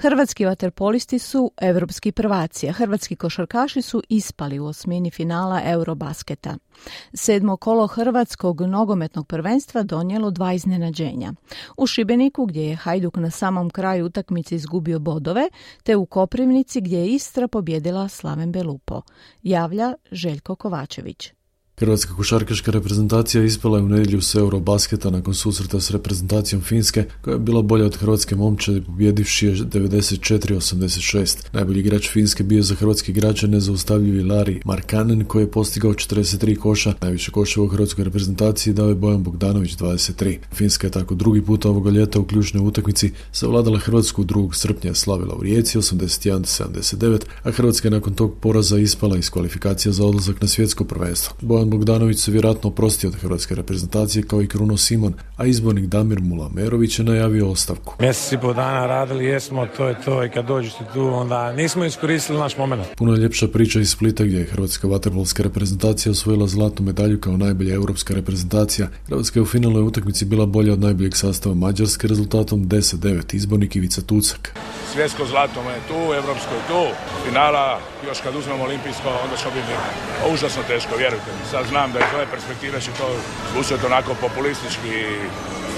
Hrvatski vaterpolisti su evropski prvaci, a hrvatski košarkaši su ispali u osmini finala Eurobasketa. Sedmo kolo hrvatskog nogometnog prvenstva donijelo dva iznenađenja. U Šibeniku gdje je Hajduk na samom kraju utakmice izgubio bodove, te u Koprivnici gdje je Istra pobjedila Slaven Belupo. Javlja Željko Kovačević. Hrvatska košarkaška reprezentacija ispala je u nedjelju s Eurobasketa nakon susreta s reprezentacijom Finske, koja je bila bolja od hrvatske momčade pobjedivši je 94-86. Najbolji igrač Finske bio za hrvatski igrače nezaustavljivi Lari Markanen, koji je postigao 43 koša. Najviše koševa u hrvatskoj reprezentaciji dao je Bojan Bogdanović 23. Finska je tako drugi put ovoga ljeta u ključnoj utakmici savladala Hrvatsku 2. srpnja slavila u Rijeci 81-79, a Hrvatska je nakon tog poraza ispala iz kvalifikacija za odlazak na svjetsko prvenstvo. Bojan Bogdanović se vjerojatno oprostio od hrvatske reprezentacije kao i Kruno Simon, a izbornik Damir Mulamerović je najavio ostavku. Mjesec i po dana radili jesmo, to je to i kad dođete tu onda nismo iskoristili naš moment. Puno je ljepša priča iz Splita gdje je hrvatska vaterpolska reprezentacija osvojila zlatnu medalju kao najbolja europska reprezentacija. Hrvatska je u finalnoj utakmici bila bolja od najboljeg sastava Mađarske rezultatom 10-9 izbornik Ivica Tucak. Svjetsko zlato je tu, evropsko je tu, finala, još kad uzmemo olimpijsko, onda će biti užasno teško, vjerujte mi sad znam da iz ove perspektive će to zvučati onako populistički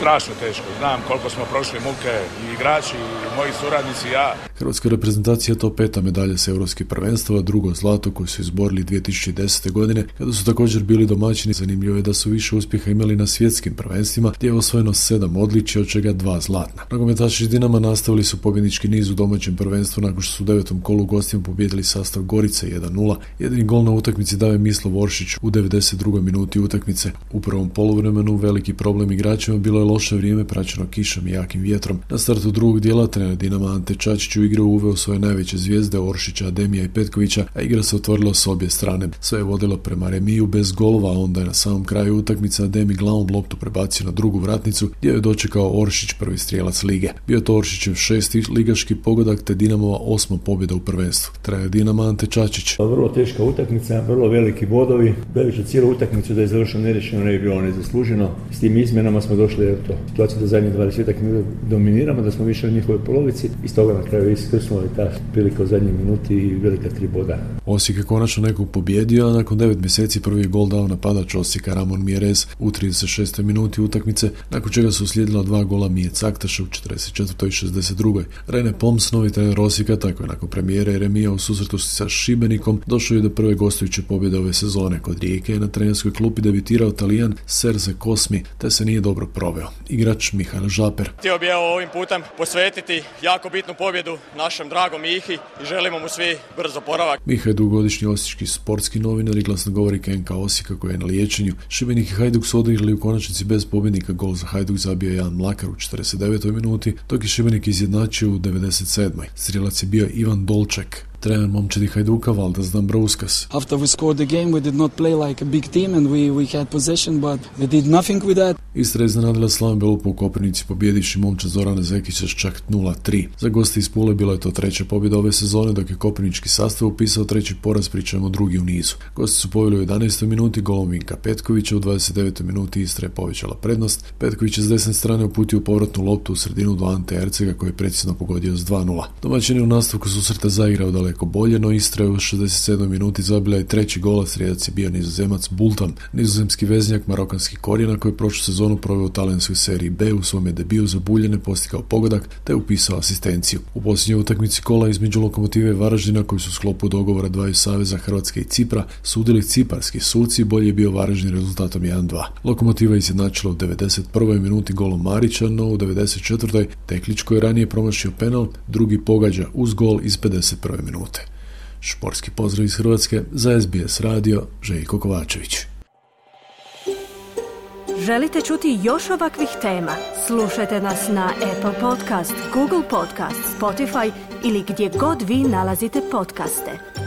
strašno teško. Znam koliko smo prošli muke i igrači i moji suradnici i ja. Hrvatska reprezentacija to peta medalja s europskih prvenstava, drugo zlato koje su izborili 2010. godine, kada su također bili domaćini. Zanimljivo je da su više uspjeha imali na svjetskim prvenstvima, gdje je osvojeno sedam odličja, od čega dva zlatna. Nogometaši iz Dinama nastavili su pobjednički niz u domaćem prvenstvu nakon što su u devetom kolu gostima pobijedili sastav Gorice 1-0. Jedini gol na utakmici dao je Mislo Voršić u 92. minuti utakmice. U prvom poluvremenu veliki problem igračima bilo je loše vrijeme praćeno kišom i jakim vjetrom. Na startu drugog dijela trener Dinama Ante Čačić u igru uveo svoje najveće zvijezde Oršića, Ademija i Petkovića, a igra se otvorila s obje strane. Sve je vodilo prema remiju bez golova, a onda je na samom kraju utakmice Ademi glavom loptu prebacio na drugu vratnicu gdje je dočekao Oršić prvi strijelac lige. Bio to Oršićev šesti ligaški pogodak te Dinamova osma pobjeda u prvenstvu. Traje Dinama Ante Čačić. Vrlo teška utakmica, vrlo veliki bodovi. Gledajući cijelu utakmicu da je završeno nerešeno ne bi bilo nezasluženo. S tim izmjenama smo došli to situaciju da zadnjih 20 minuta dominiramo, da smo više u njihovoj polovici i stoga na kraju iskrsnula ta prilika u zadnjih minuti i velika tri boda. Osijek je konačno nekog pobjedio, a nakon 9 mjeseci prvi gol dao napadač Osijeka Ramon Mjerez u 36. minuti utakmice, nakon čega su uslijedila dva gola Mije Caktaša u 44. i 62. Rene Poms, novi trener Osijeka, tako je nakon premijere Remija u susretu sa Šibenikom, došao je do prve gostujuće pobjede ove sezone. Kod Rijeke je na trenerskoj klupi debitirao Talijan Serze Kosmi, te se nije dobro proveo. Igrač Mihael Žaper. Htio bi evo ovim putem posvetiti jako bitnu pobjedu našem dragom Mihi i želimo mu svi brzo poravak. Miha je dugogodišnji osječki sportski novinar i glasnogovornik NK Osijeka koji je na liječenju. Šibenik i Hajduk su odigrali u konačnici bez pobjednika. Gol za Hajduk zabio Jan Mlakar u 49. minuti, dok je Šibenik izjednačio u 97. Strijelac je bio Ivan Dolček trener momčadi Hajduka Valdas Dambrauskas. After we scored the game, we did not play like a big team and we, we had possession, but we did nothing with that. Istra je iznenadila Slaven Belupo u Koprivnici pobjediši momčad Zorana Zekića s čak 0-3. Za gosti iz Pule bila je to treća pobjeda ove sezone, dok je Koprivnički sastav upisao treći poraz, pričamo drugi u nizu. Gosti su poveli u 11. minuti golom Vinka Petkovića, u 29. minuti Istra je povećala prednost. Petković je s desne strane uputio povratnu loptu u sredinu do Ante Ercega koji je predsjedno pogodio s 2-0. Domaćini u nastavku susreta zaigrao daleko daleko bolje, no Istra je u 67. minuti zabila je treći gol, a srijedac je bio nizozemac Bultan, nizozemski veznjak marokanskih korijena koji je prošlu sezonu proveo u talijanskoj seriji B u svome debiju za Buljene postigao pogodak te upisao asistenciju. U posljednjoj utakmici kola između lokomotive i Varaždina koji su u sklopu dogovora dvaju saveza Hrvatske i Cipra sudili ciparski suci, bolje je bio Varaždin rezultatom 1-2. Lokomotiva je izjednačila u 91. minuti golom Marića, no u 94. Teklić koji je ranije promašio penal, drugi pogađa uz gol iz 51. minute minute. Šporski pozdrav iz Hrvatske za SBS radio Željko Kovačević. Želite čuti još ovakvih tema? Slušajte nas na Apple Podcast, Google Podcast, Spotify ili gdje god vi nalazite podcaste.